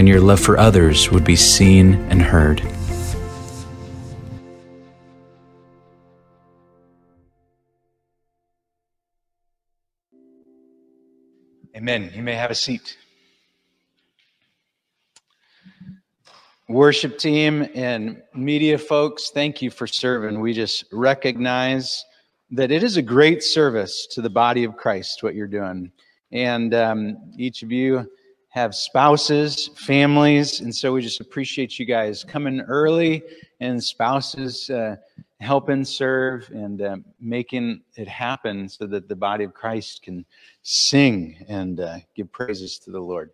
and your love for others would be seen and heard. Amen. You may have a seat. Worship team and media folks, thank you for serving. We just recognize that it is a great service to the body of Christ, what you're doing. And um, each of you have spouses, families, and so we just appreciate you guys coming early and spouses uh, helping serve and uh, making it happen so that the body of Christ can sing and uh, give praises to the Lord.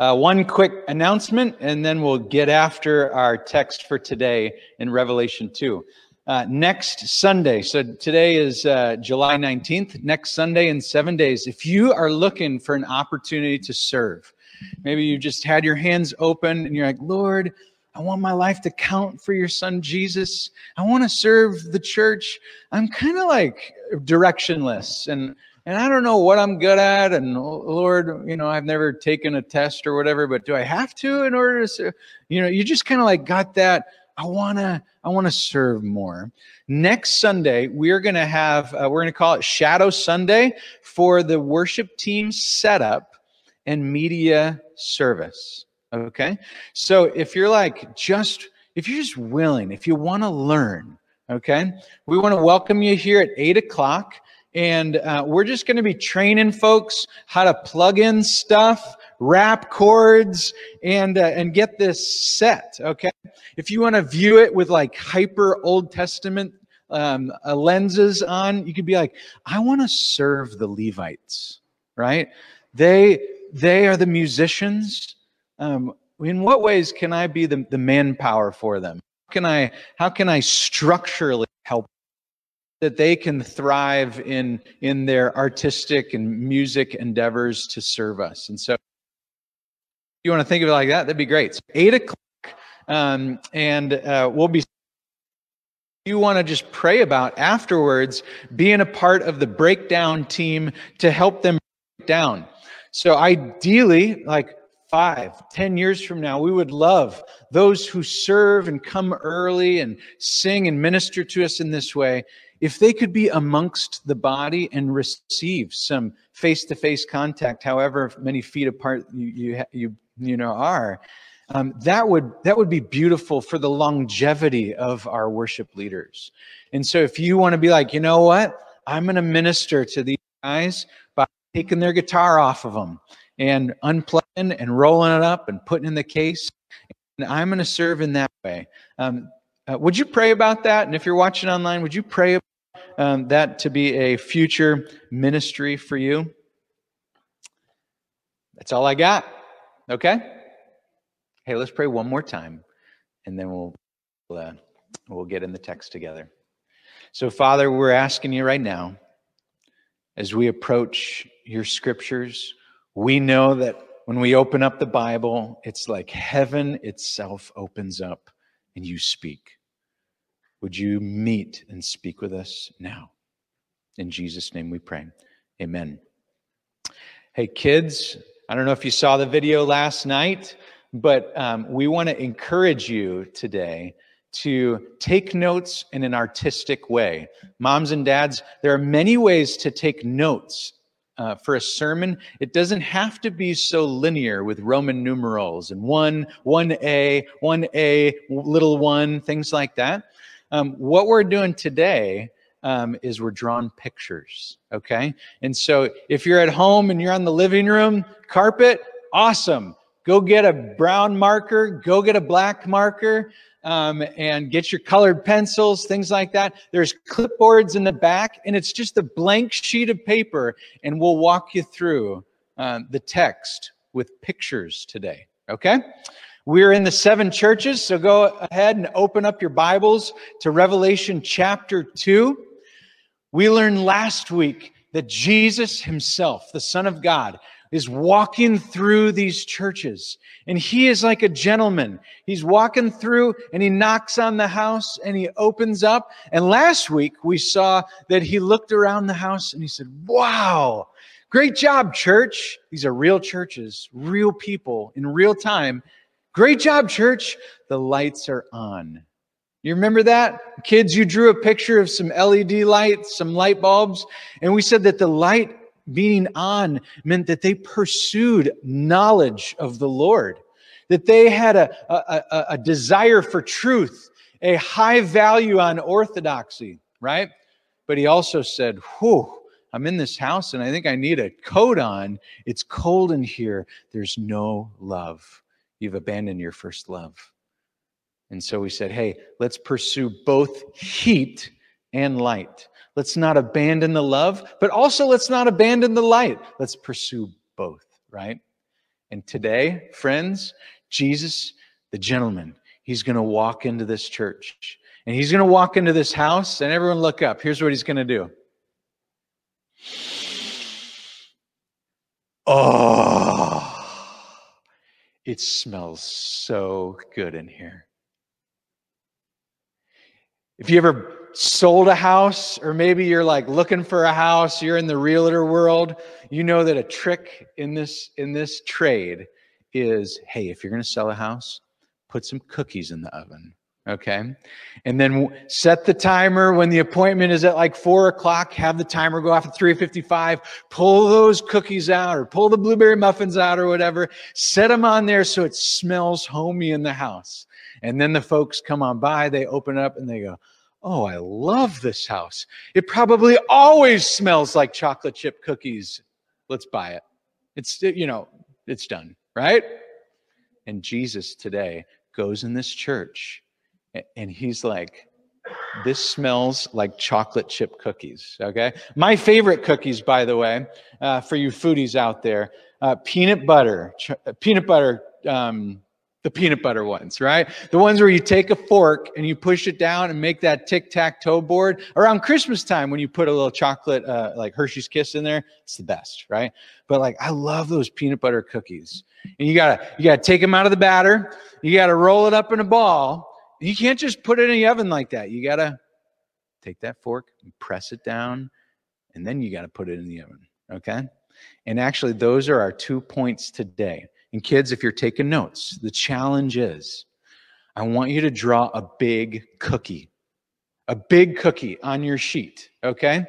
Uh, one quick announcement, and then we'll get after our text for today in Revelation 2 uh, next Sunday. So today is uh, July 19th. Next Sunday in seven days, if you are looking for an opportunity to serve, maybe you just had your hands open and you're like, Lord, I want my life to count for your son Jesus. I want to serve the church. I'm kind of like directionless and and I don't know what I'm good at. And Lord, you know, I've never taken a test or whatever, but do I have to in order to, serve? you know, you just kind of like got that I want to I want to serve more. Next Sunday, we're to have uh, we're to call it Shadow Sunday for the worship team setup and media service. Okay? So if you're like just if you're just willing, if you want to learn, okay, we want to welcome you here at eight o'clock. And uh, we're just going to be training folks how to plug in stuff, wrap cords, and uh, and get this set. Okay, if you want to view it with like hyper Old Testament um, uh, lenses on, you could be like, I want to serve the Levites, right? They they are the musicians. Um, in what ways can I be the, the manpower for them? How can I how can I structurally help that they can thrive in in their artistic and music endeavors to serve us. And so, you want to think of it like that, that'd be great. So eight o'clock, um, and uh, we'll be. You want to just pray about afterwards being a part of the breakdown team to help them break down. So ideally, like five, ten years from now, we would love those who serve and come early and sing and minister to us in this way if they could be amongst the body and receive some face-to-face contact, however many feet apart you you you, you know are, um, that would that would be beautiful for the longevity of our worship leaders. And so, if you want to be like, you know what, I'm going to minister to these guys by taking their guitar off of them and unplugging and rolling it up and putting in the case, and I'm going to serve in that way. Um, uh, would you pray about that? And if you're watching online, would you pray um, that to be a future ministry for you. That's all I got. Okay? Hey, let's pray one more time, and then we'll uh, we'll get in the text together. So, Father, we're asking you right now, as we approach your scriptures, we know that when we open up the Bible, it's like heaven itself opens up and you speak. Would you meet and speak with us now? In Jesus' name we pray. Amen. Hey, kids, I don't know if you saw the video last night, but um, we want to encourage you today to take notes in an artistic way. Moms and dads, there are many ways to take notes uh, for a sermon. It doesn't have to be so linear with Roman numerals and one, one A, one A, little one, things like that. Um, what we're doing today um, is we're drawing pictures, okay? And so if you're at home and you're on the living room carpet, awesome. Go get a brown marker, go get a black marker, um, and get your colored pencils, things like that. There's clipboards in the back, and it's just a blank sheet of paper, and we'll walk you through uh, the text with pictures today, okay? We're in the seven churches, so go ahead and open up your Bibles to Revelation chapter 2. We learned last week that Jesus himself, the Son of God, is walking through these churches. And he is like a gentleman. He's walking through and he knocks on the house and he opens up. And last week we saw that he looked around the house and he said, Wow, great job, church. These are real churches, real people in real time. Great job, church. The lights are on. You remember that? Kids, you drew a picture of some LED lights, some light bulbs, and we said that the light being on meant that they pursued knowledge of the Lord, that they had a, a, a, desire for truth, a high value on orthodoxy, right? But he also said, Whew, I'm in this house and I think I need a coat on. It's cold in here. There's no love. You've abandoned your first love. And so we said, Hey, let's pursue both heat and light. Let's not abandon the love, but also let's not abandon the light. Let's pursue both, right? And today, friends, Jesus, the gentleman, he's going to walk into this church and he's going to walk into this house and everyone look up. Here's what he's going to do. Oh, it smells so good in here. If you ever sold a house, or maybe you're like looking for a house, you're in the realtor world, you know that a trick in this in this trade is hey, if you're going to sell a house, put some cookies in the oven. Okay. And then set the timer when the appointment is at like four o'clock. Have the timer go off at 355. Pull those cookies out or pull the blueberry muffins out or whatever. Set them on there so it smells homey in the house. And then the folks come on by, they open up and they go, Oh, I love this house. It probably always smells like chocolate chip cookies. Let's buy it. It's, you know, it's done, right? And Jesus today goes in this church and he's like, this smells like chocolate chip cookies. Okay. My favorite cookies, by the way, uh, for you foodies out there, uh, peanut butter, ch- peanut butter um, the peanut butter ones, right? The ones where you take a fork and you push it down and make that tic tac toe board. Around Christmas time, when you put a little chocolate, uh, like Hershey's Kiss in there, it's the best, right? But like, I love those peanut butter cookies. And you gotta, you gotta take them out of the batter. You gotta roll it up in a ball. You can't just put it in the oven like that. You gotta take that fork and press it down, and then you gotta put it in the oven, okay? And actually, those are our two points today. And kids, if you're taking notes, the challenge is I want you to draw a big cookie, a big cookie on your sheet, okay?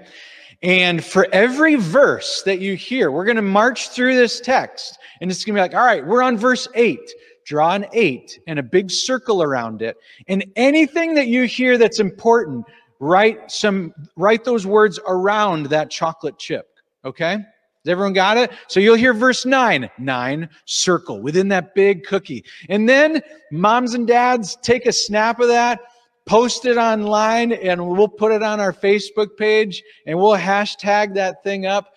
And for every verse that you hear, we're going to march through this text and it's going to be like, all right, we're on verse eight. Draw an eight and a big circle around it. And anything that you hear that's important, write some, write those words around that chocolate chip. Okay? Has everyone got it? So you'll hear verse 9, 9, circle within that big cookie. And then moms and dads take a snap of that, post it online, and we'll put it on our Facebook page and we'll hashtag that thing up.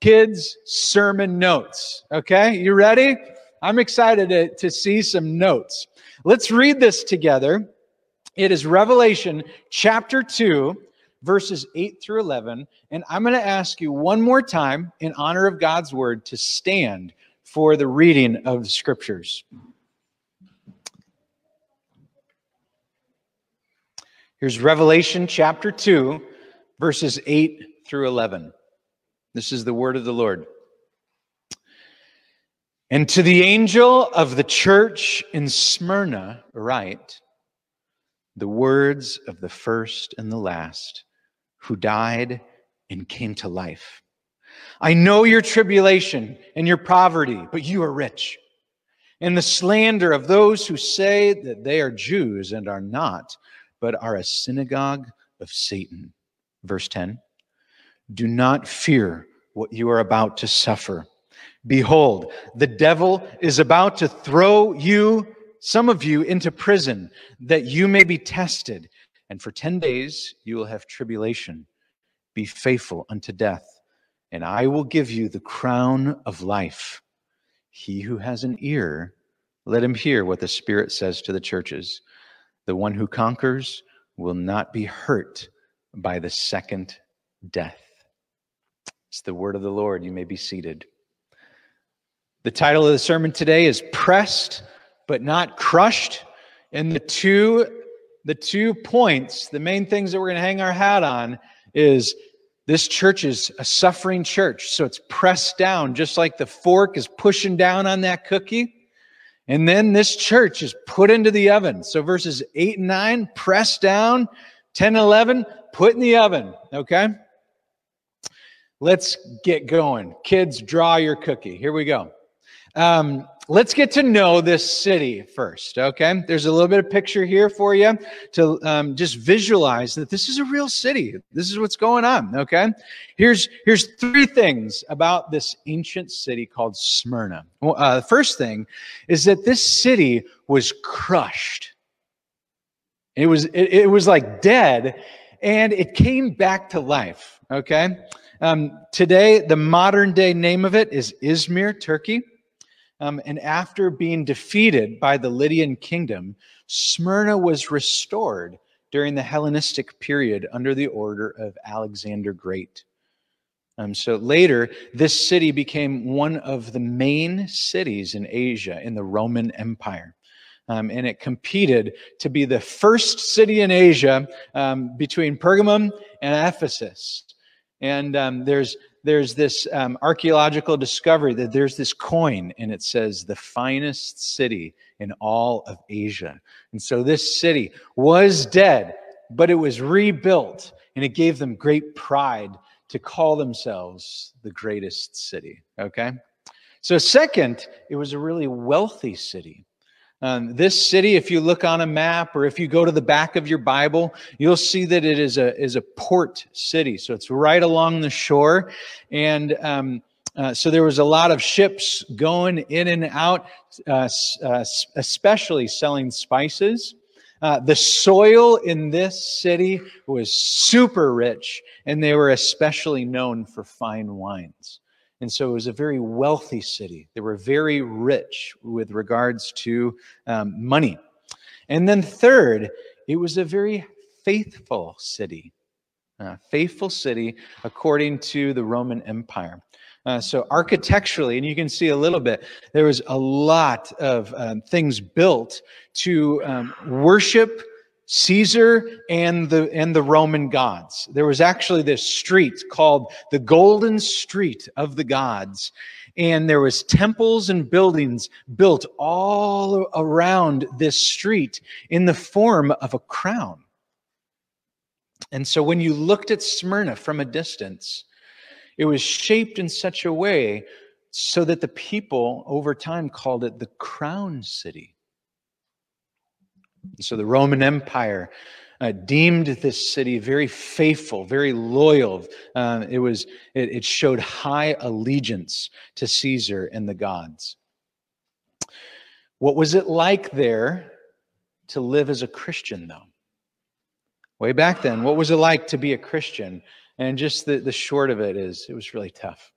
Kids sermon notes. Okay, you ready? I'm excited to, to see some notes. Let's read this together. It is Revelation chapter 2, verses 8 through 11. And I'm going to ask you one more time, in honor of God's word, to stand for the reading of the scriptures. Here's Revelation chapter 2, verses 8 through 11. This is the word of the Lord. And to the angel of the church in Smyrna, write the words of the first and the last who died and came to life. I know your tribulation and your poverty, but you are rich. And the slander of those who say that they are Jews and are not, but are a synagogue of Satan. Verse 10 Do not fear what you are about to suffer. Behold, the devil is about to throw you, some of you, into prison, that you may be tested and for 10 days you will have tribulation. Be faithful unto death, and I will give you the crown of life. He who has an ear, Let him hear what the Spirit says to the churches. The one who conquers will not be hurt by the second death. It's the word of the Lord. You may be seated. The title of the sermon today is Pressed but Not Crushed. And the two, the two points, the main things that we're going to hang our hat on is this church is a suffering church. So it's pressed down, just like the fork is pushing down on that cookie. And then this church is put into the oven. So verses 8 and 9, pressed down. 10 and 11, put in the oven. Okay? Let's get going. Kids, draw your cookie. Here we go. Um, let's get to know this city first, okay? There's a little bit of picture here for you to um, just visualize that this is a real city. This is what's going on, okay? Here's here's three things about this ancient city called Smyrna. Well, uh, the first thing is that this city was crushed. It was it, it was like dead, and it came back to life. Okay. Um, today, the modern day name of it is Izmir, Turkey. Um, and after being defeated by the Lydian kingdom, Smyrna was restored during the Hellenistic period under the order of Alexander Great. Um, so later, this city became one of the main cities in Asia in the Roman Empire. Um, and it competed to be the first city in Asia um, between Pergamum and Ephesus. And um, there's there's this um, archaeological discovery that there's this coin and it says the finest city in all of Asia. And so this city was dead, but it was rebuilt and it gave them great pride to call themselves the greatest city. Okay? So, second, it was a really wealthy city. Um, this city, if you look on a map or if you go to the back of your Bible, you'll see that it is a is a port city. So it's right along the shore, and um, uh, so there was a lot of ships going in and out, uh, uh, especially selling spices. Uh, the soil in this city was super rich, and they were especially known for fine wines. And so it was a very wealthy city. They were very rich with regards to um, money. And then, third, it was a very faithful city. Faithful city according to the Roman Empire. Uh, so architecturally, and you can see a little bit, there was a lot of um, things built to um, worship Caesar and the, and the Roman gods. There was actually this street called the Golden Street of the Gods. And there was temples and buildings built all around this street in the form of a crown. And so when you looked at Smyrna from a distance, it was shaped in such a way so that the people over time called it the crown city. So the Roman Empire uh, deemed this city very faithful, very loyal. Uh, it was it, it showed high allegiance to Caesar and the gods. What was it like there to live as a Christian, though? Way back then, what was it like to be a Christian? And just the, the short of it is, it was really tough.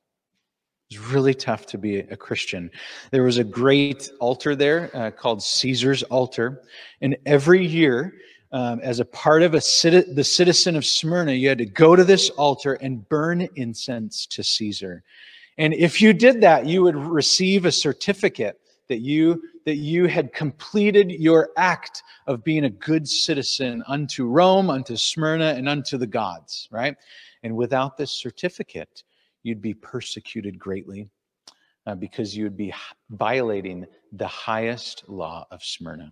It was really tough to be a Christian. There was a great altar there uh, called Caesar's altar. And every year, um, as a part of a citi- the citizen of Smyrna, you had to go to this altar and burn incense to Caesar. And if you did that, you would receive a certificate that you that you had completed your act of being a good citizen unto Rome, unto Smyrna, and unto the gods, right? And without this certificate, you'd be persecuted greatly uh, because you would be violating the highest law of Smyrna.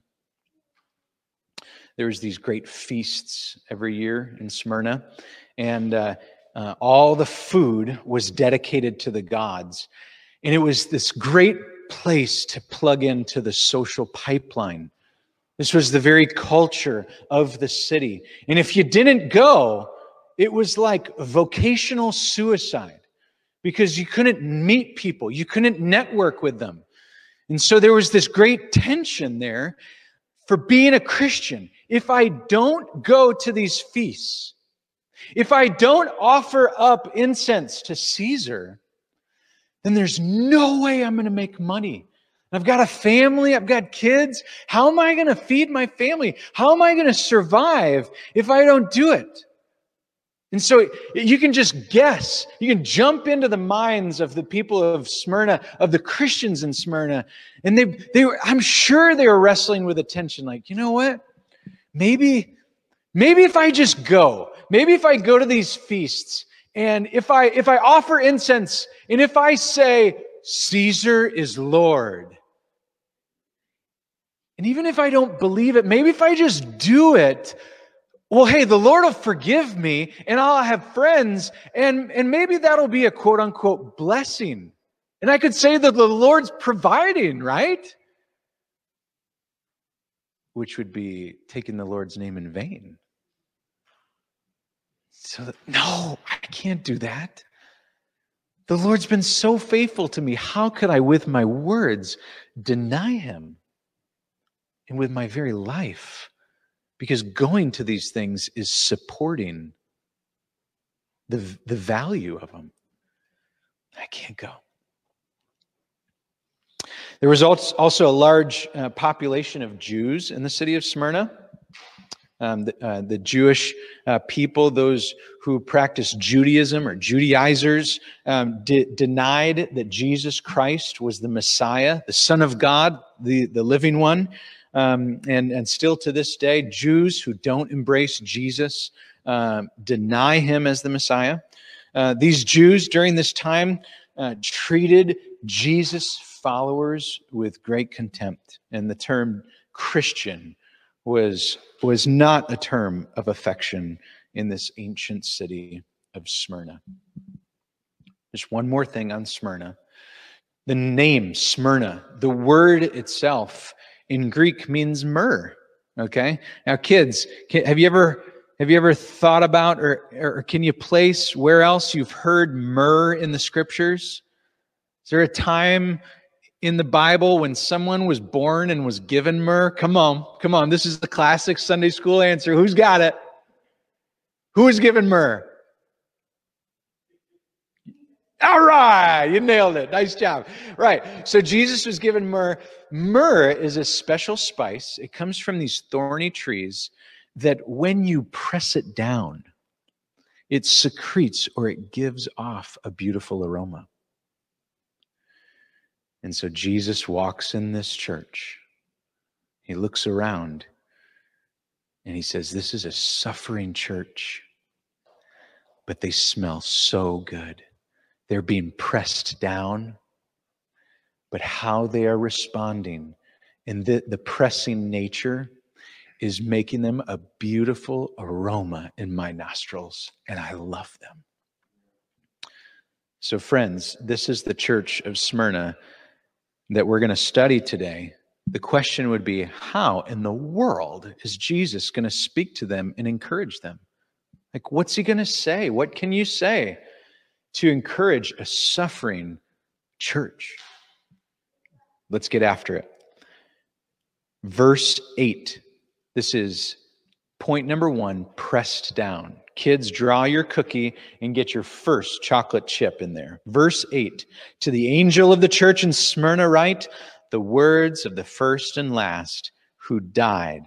There was these great feasts every year in Smyrna, and uh, uh, all the food was dedicated to the gods. And it was this great place to plug into the social pipeline. This was the very culture of the city. And if you didn't go, it was like vocational suicide because you couldn't meet people, you couldn't network with them. And so there was this great tension there for being a Christian. If I don't go to these feasts, if I don't offer up incense to Caesar, then there's no way I'm going to make money. I've got a family, I've got kids. How am I going to feed my family? How am I going to survive if I don't do it? And so you can just guess. You can jump into the minds of the people of Smyrna, of the Christians in Smyrna. And they, they were, I'm sure they were wrestling with a tension like, you know what? Maybe, maybe if I just go, maybe if I go to these feasts and if I, if I offer incense and if I say, Caesar is Lord, and even if I don't believe it, maybe if I just do it, well, hey, the Lord will forgive me and I'll have friends, and, and maybe that'll be a quote unquote blessing. And I could say that the Lord's providing, right? Which would be taking the Lord's name in vain. So, no, I can't do that. The Lord's been so faithful to me. How could I, with my words, deny him? and with my very life. Because going to these things is supporting the, the value of them. I can't go. There was also a large uh, population of Jews in the city of Smyrna. Um, the, uh, the, Jewish uh, people, those who practiced Judaism or Judaizers, um, de- denied that Jesus Christ was the Messiah, the Son of God, the, the living one. Um, and, and still to this day, Jews who don't embrace Jesus uh, deny him as the Messiah. Uh, these Jews during this time uh, treated Jesus' followers with great contempt, and the term Christian was, was not a term of affection in this ancient city of Smyrna. Just one more thing on Smyrna. The name Smyrna, the word itself, in Greek means myrrh. Okay. Now, kids, have you ever have you ever thought about or, or can you place where else you've heard myrrh in the scriptures? Is there a time in the Bible when someone was born and was given myrrh? Come on, come on. This is the classic Sunday school answer. Who's got it? Who was given myrrh? All right, you nailed it. Nice job. Right. So Jesus was given myrrh. Myrrh is a special spice. It comes from these thorny trees that when you press it down, it secretes or it gives off a beautiful aroma. And so Jesus walks in this church. He looks around and he says, This is a suffering church, but they smell so good. They're being pressed down, but how they are responding And the, the pressing nature is making them a beautiful aroma in my nostrils, and I love them. So, friends, this is the church of Smyrna that we're going to study today. The question would be how in the world is Jesus going to speak to them and encourage them? Like, what's he going to say? What can you say? to encourage a suffering church. Let's get after it. Verse 8. This is point number one pressed down. Kids, draw your cookie and get your first chocolate chip in there. Verse 8 To the angel of the church in Smyrna, write the words of the first and last who died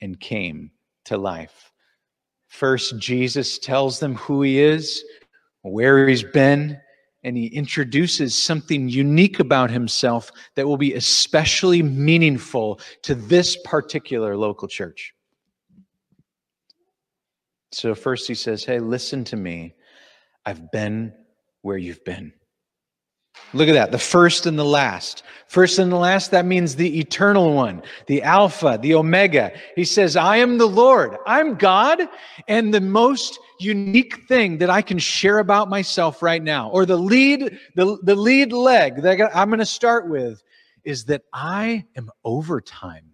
and came to life. First, Jesus tells them who he is where he's been, and he introduces something unique about himself that will be especially meaningful to this particular local church. So, first he says, Hey, listen to me. I've been where you've been. Look at that, the first and the last. First and the last, that means the eternal one, the Alpha, the Omega. He says, I am the Lord. I'm God. And the most unique thing that I can share about myself right now, or the lead, the, the lead leg that I'm going to start with, is that I am over time.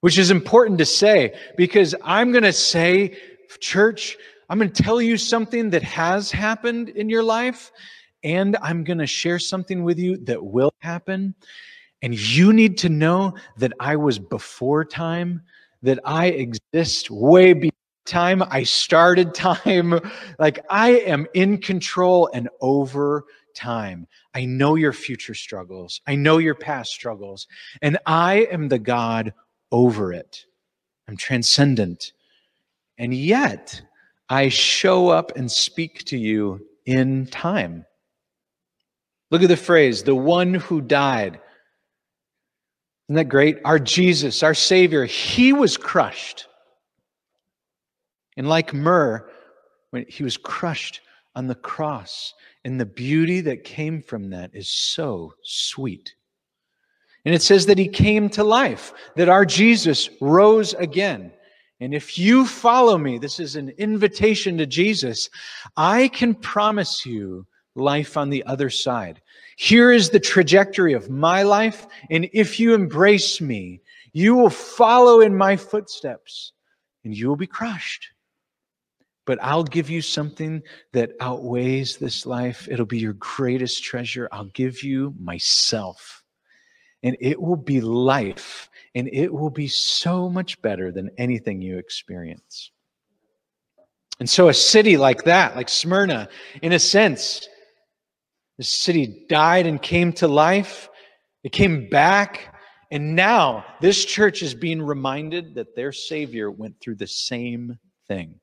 Which is important to say because I'm going to say, church, I'm going to tell you something that has happened in your life and I'm going to share something with you that will happen. And you need to know that I was before time, that I exist way before time. I started time. Like I am in control and over time. I know your future struggles. I know your past struggles. And I am the God over it. I'm transcendent. And yet, I show up and speak to you in time. Look at the phrase, the one who died. Isn't that great? Our Jesus, our Savior, he was crushed. And like myrrh, when he was crushed on the cross, and the beauty that came from that is so sweet. And it says that he came to life, that our Jesus rose again. And if you follow me, this is an invitation to Jesus, I can promise you life on the other side. Here is the trajectory of my life. And if you embrace me, you will follow in my footsteps and you will be crushed. But I'll give you something that outweighs this life. It'll be your greatest treasure. I'll give you myself. And it will be life and it will be so much better than anything you experience. And so, a city like that, like Smyrna, in a sense, the city died and came to life. It came back. And now this church is being reminded that their Savior went through the same thing.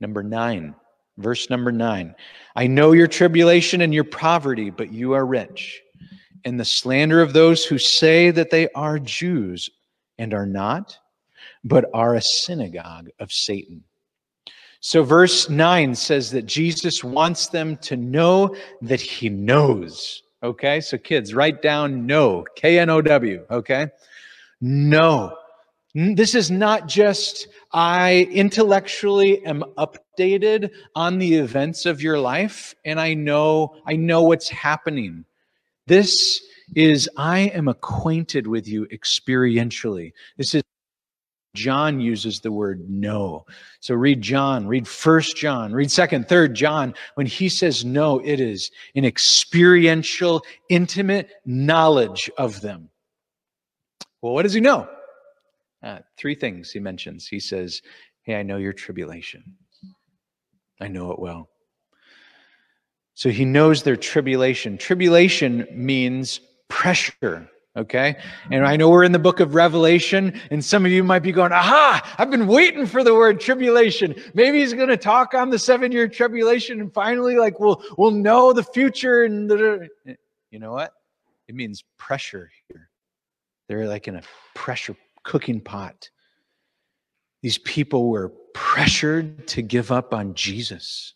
Number nine, verse number nine. I know your tribulation and your poverty, but you are rich and the slander of those who say that they are Jews and are not, but are a synagogue of Satan. So, verse 9 says that Jesus wants them to know that he knows. Okay, so kids, write down know, K N O W. Okay, know. Hmm, this is not just I intellectually am updated on the events of your life and I know I know what's happening. This is, I am acquainted with you experientially. This is, John uses the word know. So read John, read First John, read Second, Third John. When he says know, it is an experiential, intimate knowledge of them. Well, what does he know? Uh, three things he mentions. He says, Hey, I know your tribulation. I know it well. So he knows their tribulation. Tribulation means pressure. Okay. And I know we're in the book of Revelation, and some of you might be going, aha, I've been waiting for the word tribulation. Maybe he's going to talk on the seven year tribulation, and finally, like, we'll, we'll know the future. And you know what? It means pressure here. They're like in a pressure cooking pot. These people were pressured to give up on Jesus.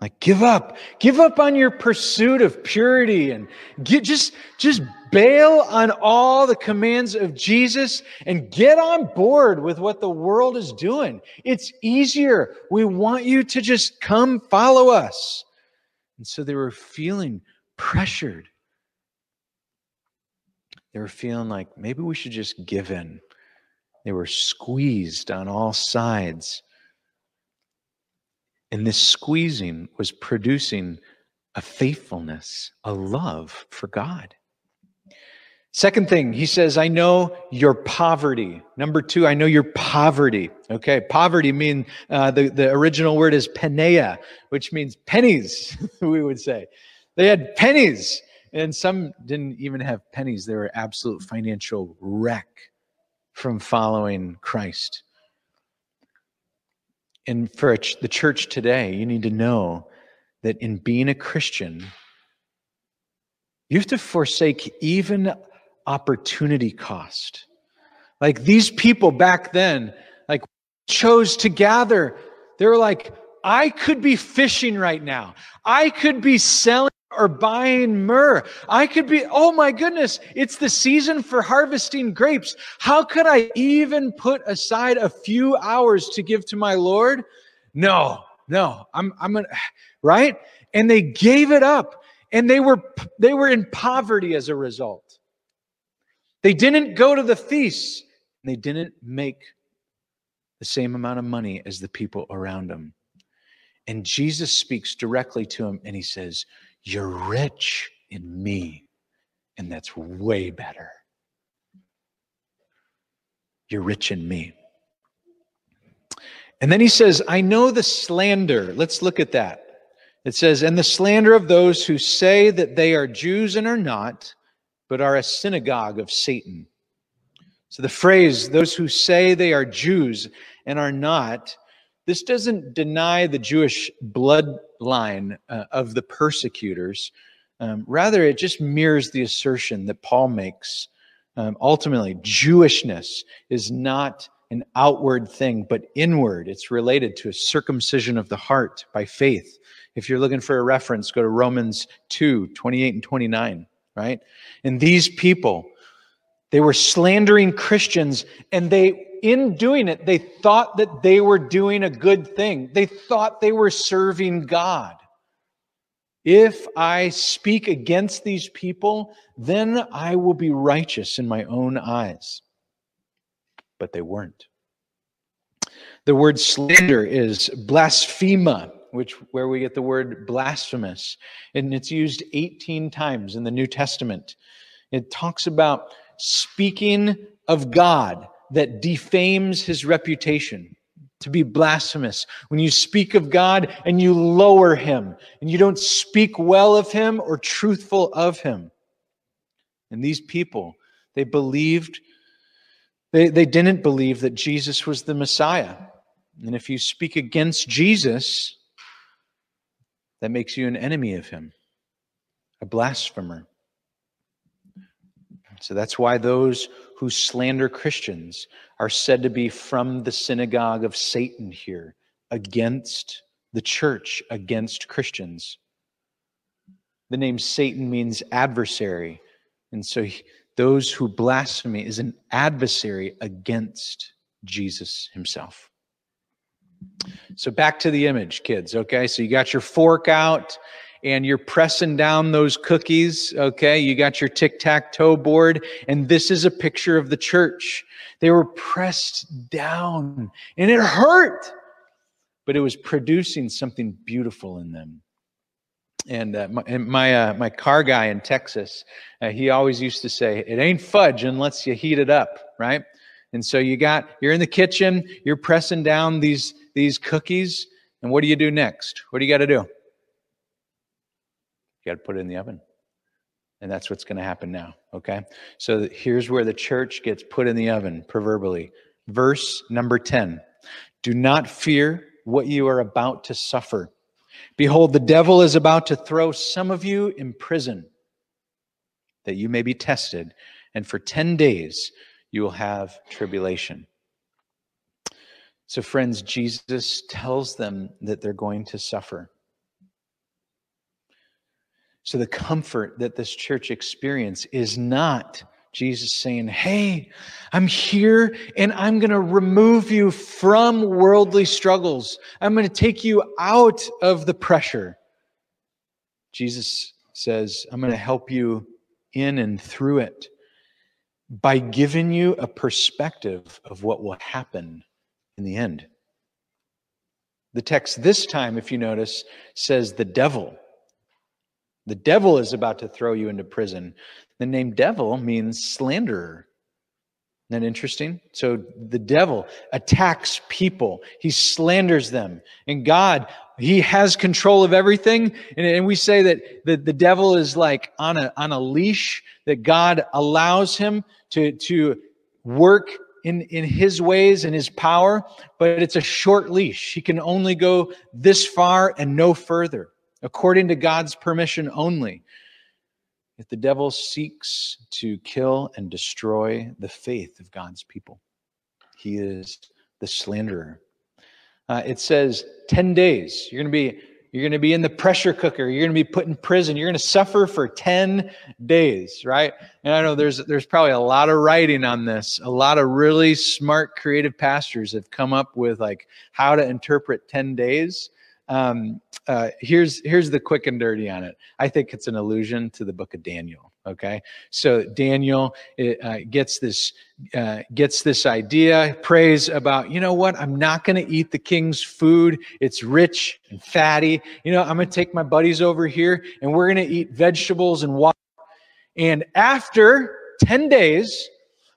Like give up, give up on your pursuit of purity and get, just, just bail on all the commands of Jesus and get on board with what the world is doing. It's easier. We want you to just come follow us. And so they were feeling pressured. They were feeling like maybe we should just give in. They were squeezed on all sides. And this squeezing was producing a faithfulness, a love for God. Second thing, he says, I know your poverty. Number two, I know your poverty. Okay, poverty mean uh, the, the original word is penea, which means pennies, we would say. They had pennies, and some didn't even have pennies. They were absolute financial wreck from following Christ. And for the church today, you need to know that in being a Christian, you have to forsake even opportunity cost. Like these people back then, like chose to gather. They were like, I could be fishing right now. I could be selling or buying myrrh. I could be, oh my goodness, it's the season for harvesting grapes. How could I even put aside a few hours to give to my Lord? No, no, I'm, I'm gonna, right? And they gave it up and they were, they were in poverty as a result. They didn't go to the feasts and they didn't make the same amount of money as the people around them. And Jesus speaks directly to him and he says, you're rich in me, and that's way better. You're rich in me. And then he says, I know the slander. Let's look at that. It says, And the slander of those who say that they are Jews and are not, but are a synagogue of Satan. So the phrase, those who say they are Jews and are not, this doesn't deny the Jewish bloodline uh, of the persecutors. Um, rather, it just mirrors the assertion that Paul makes. Um, ultimately, Jewishness is not an outward thing, but inward. It's related to a circumcision of the heart by faith. If you're looking for a reference, go to Romans 2 28 and 29, right? And these people, they were slandering Christians, and they, in doing it, they thought that they were doing a good thing. They thought they were serving God. If I speak against these people, then I will be righteous in my own eyes. But they weren't. The word slander is blasphema, which where we get the word blasphemous, and it's used 18 times in the New Testament. It talks about speaking of God that defames his reputation to be blasphemous. When you speak of God and you lower him and you don't speak well of him or truthful of him. And these people, they believed, they, they didn't believe that Jesus was the Messiah. And if you speak against Jesus, that makes you an enemy of him, a blasphemer. So that's why those who slander Christians are said to be from the synagogue of Satan here, against the church, against Christians. The name Satan means adversary. And so he, those who blaspheme is an adversary against Jesus himself. So back to the image, kids. Okay. So you got your fork out and you're pressing down those cookies. Okay. You got your tic tac toe board. And this is a picture of the church. They were pressed down and it hurt, but it was producing something beautiful in them. And uh, my and my, uh, my car guy in Texas, uh, he always used to say, "It ain't fudge unless you heat it up, right?" And so you got you're in the kitchen, you're pressing down these these cookies, and what do you do next? What do you got to do? You got to put it in the oven. And that's what's going to happen now, okay? So here's where the church gets put in the oven, proverbially. Verse number 10 Do not fear what you are about to suffer. Behold, the devil is about to throw some of you in prison that you may be tested, and for 10 days you will have tribulation. So, friends, Jesus tells them that they're going to suffer. So, the comfort that this church experience is not Jesus saying, Hey, I'm here and I'm going to remove you from worldly struggles. I'm going to take you out of the pressure. Jesus says, I'm going to help you in and through it by giving you a perspective of what will happen in the end. The text this time, if you notice, says the devil. The devil is about to throw you into prison. The name devil means slanderer. Isn't that interesting? So the devil attacks people, he slanders them. And God, he has control of everything. And, and we say that the, the devil is like on a, on a leash, that God allows him to, to work in, in his ways and his power, but it's a short leash. He can only go this far and no further, according to God's permission only. If the devil seeks to kill and destroy the faith of God's people, he is the slanderer. Uh, it says 10 days. You're going to be you're going to be in the pressure cooker. You're going to be put in prison. You're going to suffer for 10 days, right? And I know there's there's probably a lot of writing on this. A lot of really smart creative pastors have come up with like how to interpret 10 days. Um, uh, here's here's the quick and dirty on it. I think it's an allusion to the book of Daniel. Okay, so Daniel uh, gets this uh, gets this idea, prays about you know what I'm not going to eat the king's food. It's rich and fatty. You know I'm going to take my buddies over here and we're going to eat vegetables and water. And after ten days,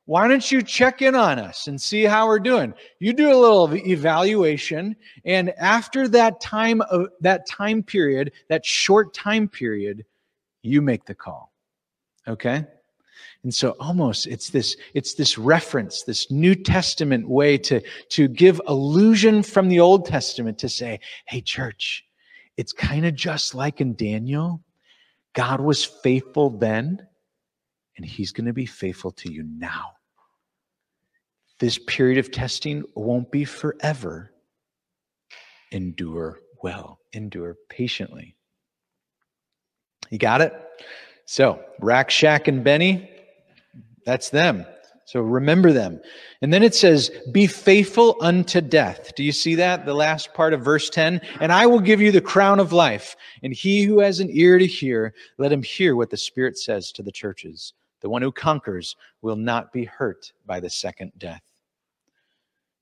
why don't you check in on us and see how we're doing? You do a little evaluation and after that time of that time period that short time period you make the call okay? And so almost it's this it's this reference this new testament way to to give allusion from the old testament to say hey church it's kind of just like in daniel. God was faithful then and he's going to be faithful to you now. This period of testing won't be forever. Endure well, endure patiently. You got it? So, Rack, Shack, and Benny, that's them. So remember them. And then it says, Be faithful unto death. Do you see that? The last part of verse 10. And I will give you the crown of life. And he who has an ear to hear, let him hear what the Spirit says to the churches. The one who conquers will not be hurt by the second death.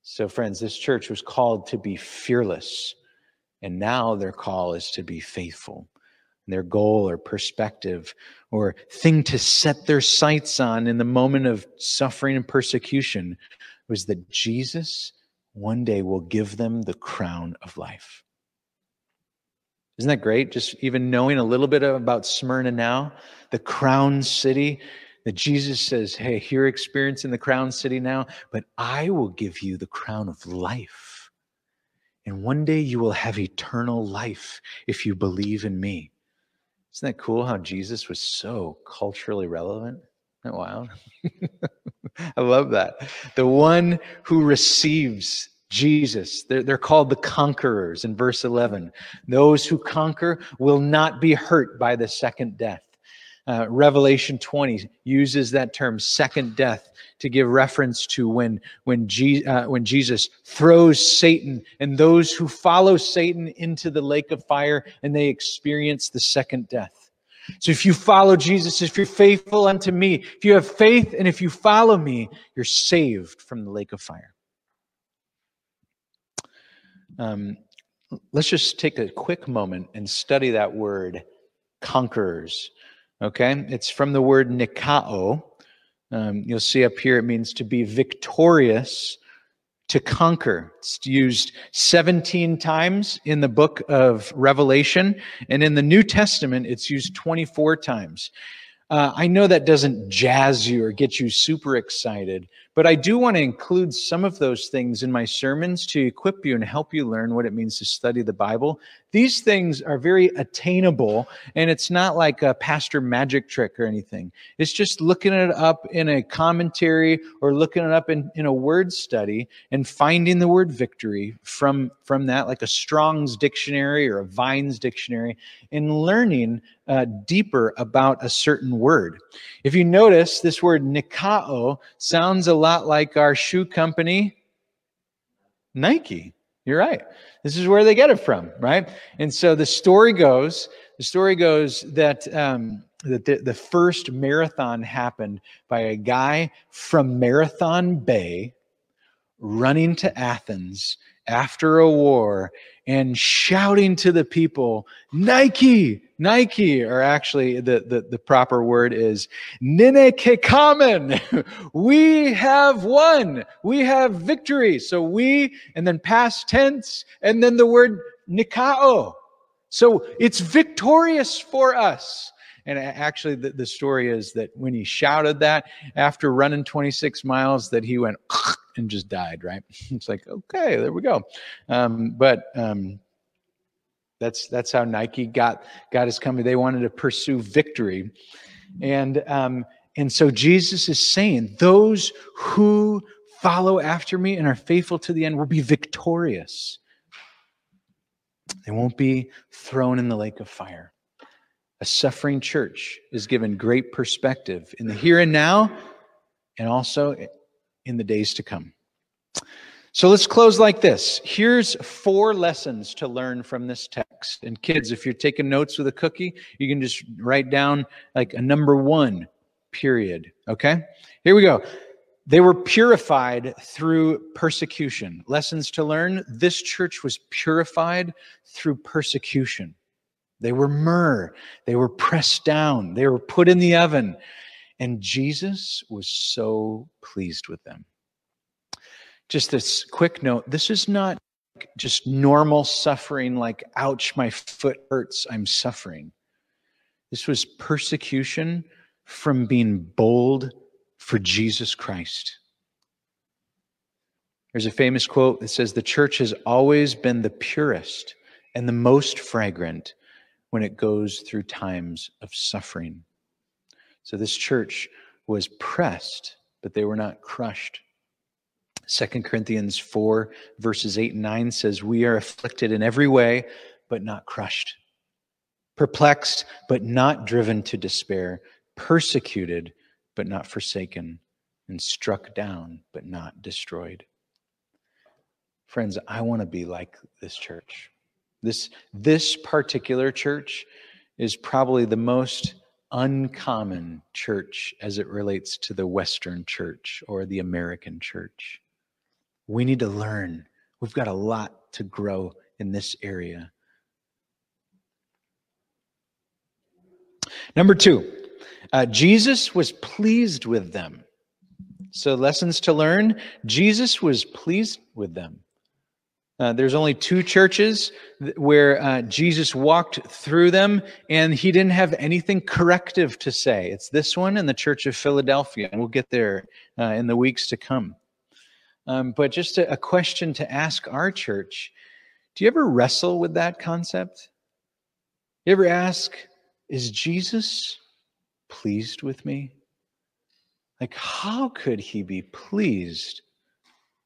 So, friends, this church was called to be fearless, and now their call is to be faithful. Their goal or perspective or thing to set their sights on in the moment of suffering and persecution was that Jesus one day will give them the crown of life. Isn't that great? Just even knowing a little bit about Smyrna now, the crown city, that Jesus says, Hey, you're experiencing the crown city now, but I will give you the crown of life. And one day you will have eternal life if you believe in me. Isn't that cool how Jesus was so culturally relevant? Isn't that wild? I love that. The one who receives Jesus, they're, they're called the conquerors in verse 11. Those who conquer will not be hurt by the second death. Uh, Revelation 20 uses that term, second death, to give reference to when, when, Je- uh, when Jesus throws Satan and those who follow Satan into the lake of fire and they experience the second death. So if you follow Jesus, if you're faithful unto me, if you have faith and if you follow me, you're saved from the lake of fire. Um, let's just take a quick moment and study that word conquerors. Okay, it's from the word nikao. Um, you'll see up here it means to be victorious, to conquer. It's used 17 times in the book of Revelation, and in the New Testament, it's used 24 times. Uh, I know that doesn't jazz you or get you super excited, but I do want to include some of those things in my sermons to equip you and help you learn what it means to study the Bible. These things are very attainable, and it's not like a pastor magic trick or anything. It's just looking it up in a commentary or looking it up in, in a word study and finding the word victory from, from that, like a Strong's dictionary or a Vine's dictionary, and learning uh, deeper about a certain word. If you notice, this word nikao sounds a lot like our shoe company, Nike. You're right. This is where they get it from, right? And so the story goes, the story goes that um, that the, the first marathon happened by a guy from Marathon Bay running to Athens after a war and shouting to the people, Nike, Nike, or actually the, the, the proper word is Nenikekamen. We have won. We have victory. So we, and then past tense, and then the word Nikao. So it's victorious for us. And actually, the, the story is that when he shouted that after running 26 miles, that he went and just died, right? It's like, okay, there we go. Um, but um, that's that's how Nike got got his company. They wanted to pursue victory, and um, and so Jesus is saying, those who follow after me and are faithful to the end will be victorious. They won't be thrown in the lake of fire. A suffering church is given great perspective in the here and now, and also in the days to come. So let's close like this. Here's four lessons to learn from this text. And kids, if you're taking notes with a cookie, you can just write down like a number one, period. Okay? Here we go. They were purified through persecution. Lessons to learn this church was purified through persecution. They were myrrh, they were pressed down, they were put in the oven And Jesus was so pleased with them. Just this quick note this is not just normal suffering, like, ouch, my foot hurts, I'm suffering. This was persecution from being bold for Jesus Christ. There's a famous quote that says, The church has always been the purest and the most fragrant when it goes through times of suffering. So this church was pressed, but they were not crushed. Second Corinthians 4, verses 8 and 9 says, We are afflicted in every way, but not crushed, perplexed, but not driven to despair, persecuted, but not forsaken, and struck down, but not destroyed. Friends, I want to be like this church. This, this particular church is probably the most uncommon church as it relates to the Western church or the American church. We need to learn. We've got a lot to grow in this area. Number two, uh, Jesus was pleased with them. So, lessons to learn Jesus was pleased with them. Uh, there's only two churches where uh, Jesus walked through them and he didn't have anything corrective to say. It's this one and the Church of Philadelphia, and we'll get there uh, in the weeks to come. Um, but just a, a question to ask our church do you ever wrestle with that concept? You ever ask, is Jesus pleased with me? Like, how could he be pleased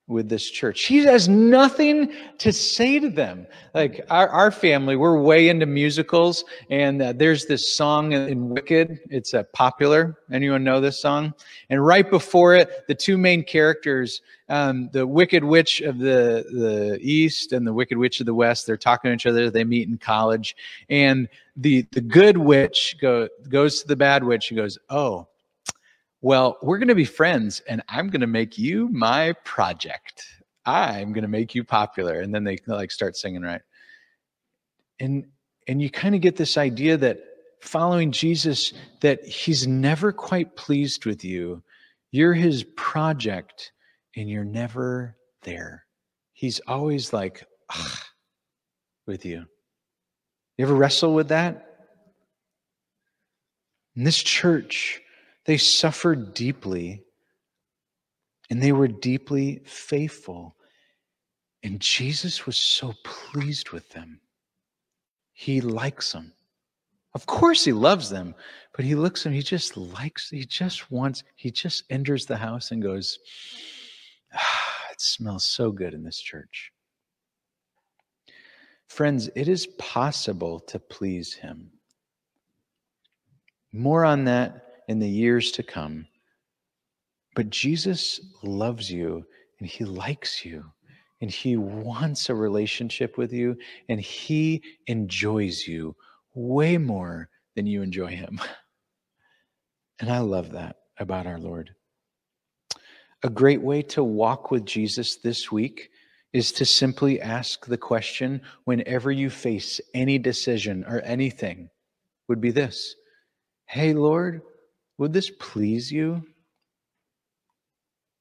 with this church. He has nothing to say to them. Like our, our family, we're way into musicals, and uh, there's this song in Wicked. It's a uh, popular. Anyone know this song? And right before it, the two main characters, um, the Wicked Witch of the the East and the Wicked Witch of the West, they're talking to each other. They meet in college, and the the good witch go, goes to the bad witch and goes, "Oh." Well, we're going to be friends and I'm going to make you my project. I'm going to make you popular. And then they like start singing, right? And, and you kind of get this idea that following Jesus, that he's never quite pleased with you. You're his project and you're never there. He's always like, with you. You ever wrestle with that? In this church, they suffered deeply and they were deeply faithful. And Jesus was so pleased with them. He likes them. Of course, he loves them, but he looks them, he just likes, he just wants, he just enters the house and goes, ah, It smells so good in this church. Friends, it is possible to please him. More on that in the years to come. But Jesus loves you and he likes you and he wants a relationship with you and he enjoys you way more than you enjoy him. And I love that about our Lord. A great way to walk with Jesus this week is to simply ask the question whenever you face any decision or anything would be this Hey, Lord, would this please you?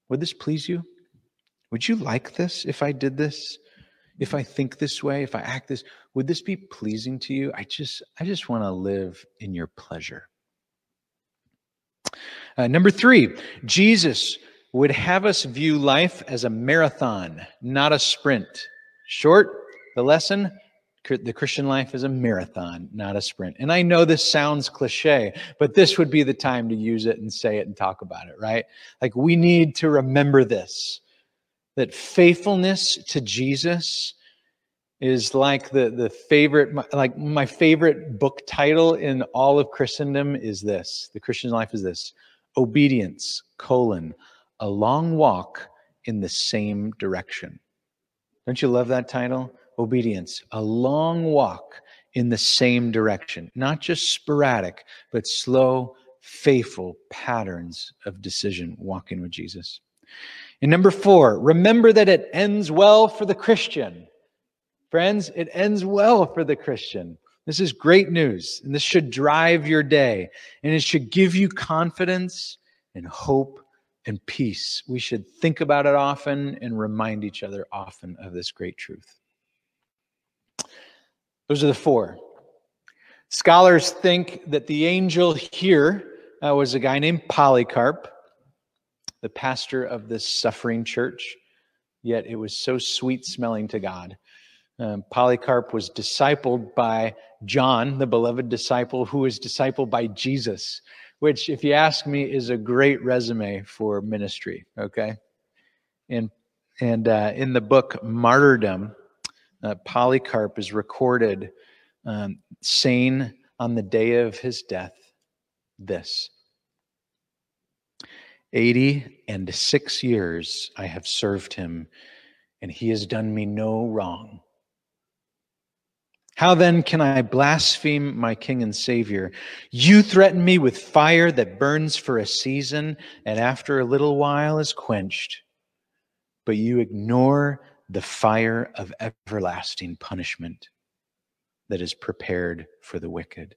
Would this please you? Would you like this if I did this? If I think this way, if I act this, would this be pleasing to you? I just I just want to live in your pleasure. Uh, number 3, Jesus would have us view life as a marathon, not a sprint. Short, the lesson, the Christian life is a marathon, not a sprint. And I know this sounds cliche, but this would be the time to use it and say it and talk about it, right? Like we need to remember this that faithfulness to Jesus is like the, the favorite, like my favorite book title in all of Christendom is this the Christian life is this obedience, colon, a long walk in the same direction. Don't you love that title? Obedience, a long walk in the same direction, not just sporadic, but slow, faithful patterns of decision walking with Jesus. And number four, remember that it ends well for the Christian. Friends, it ends well for the Christian. This is great news, and this should drive your day, and it should give you confidence and hope and peace. We should think about it often and remind each other often of this great truth. Those are the four. Scholars think that the angel here uh, was a guy named Polycarp, the pastor of this suffering church, yet it was so sweet smelling to God. Um, Polycarp was discipled by John, the beloved disciple, who was discipled by Jesus which, if you ask me, is a great resume for ministry. Okay, and and uh, in the book Martyrdom, uh, Polycarp is recorded um, saying on the day of his death this 80 and six years I have served him, and he has done me no wrong. How then can I blaspheme my King and Savior? You threaten me with fire that burns for a season and after a little while is quenched, but you ignore the fire of everlasting punishment that is prepared for the wicked.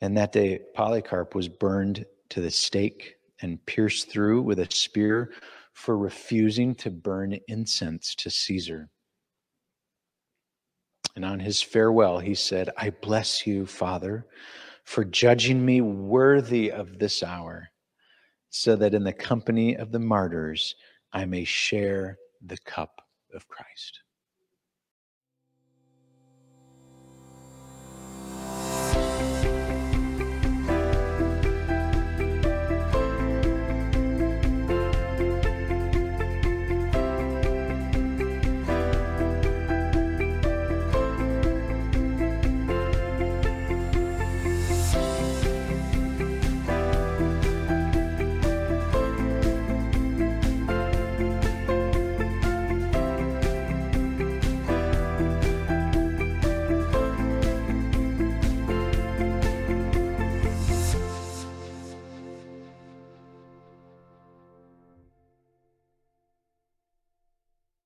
And that day, Polycarp was burned to the stake and pierced through with a spear for refusing to burn incense to Caesar. And on his farewell, he said, I bless you, Father, for judging me worthy of this hour, so that in the company of the martyrs I may share the cup of Christ.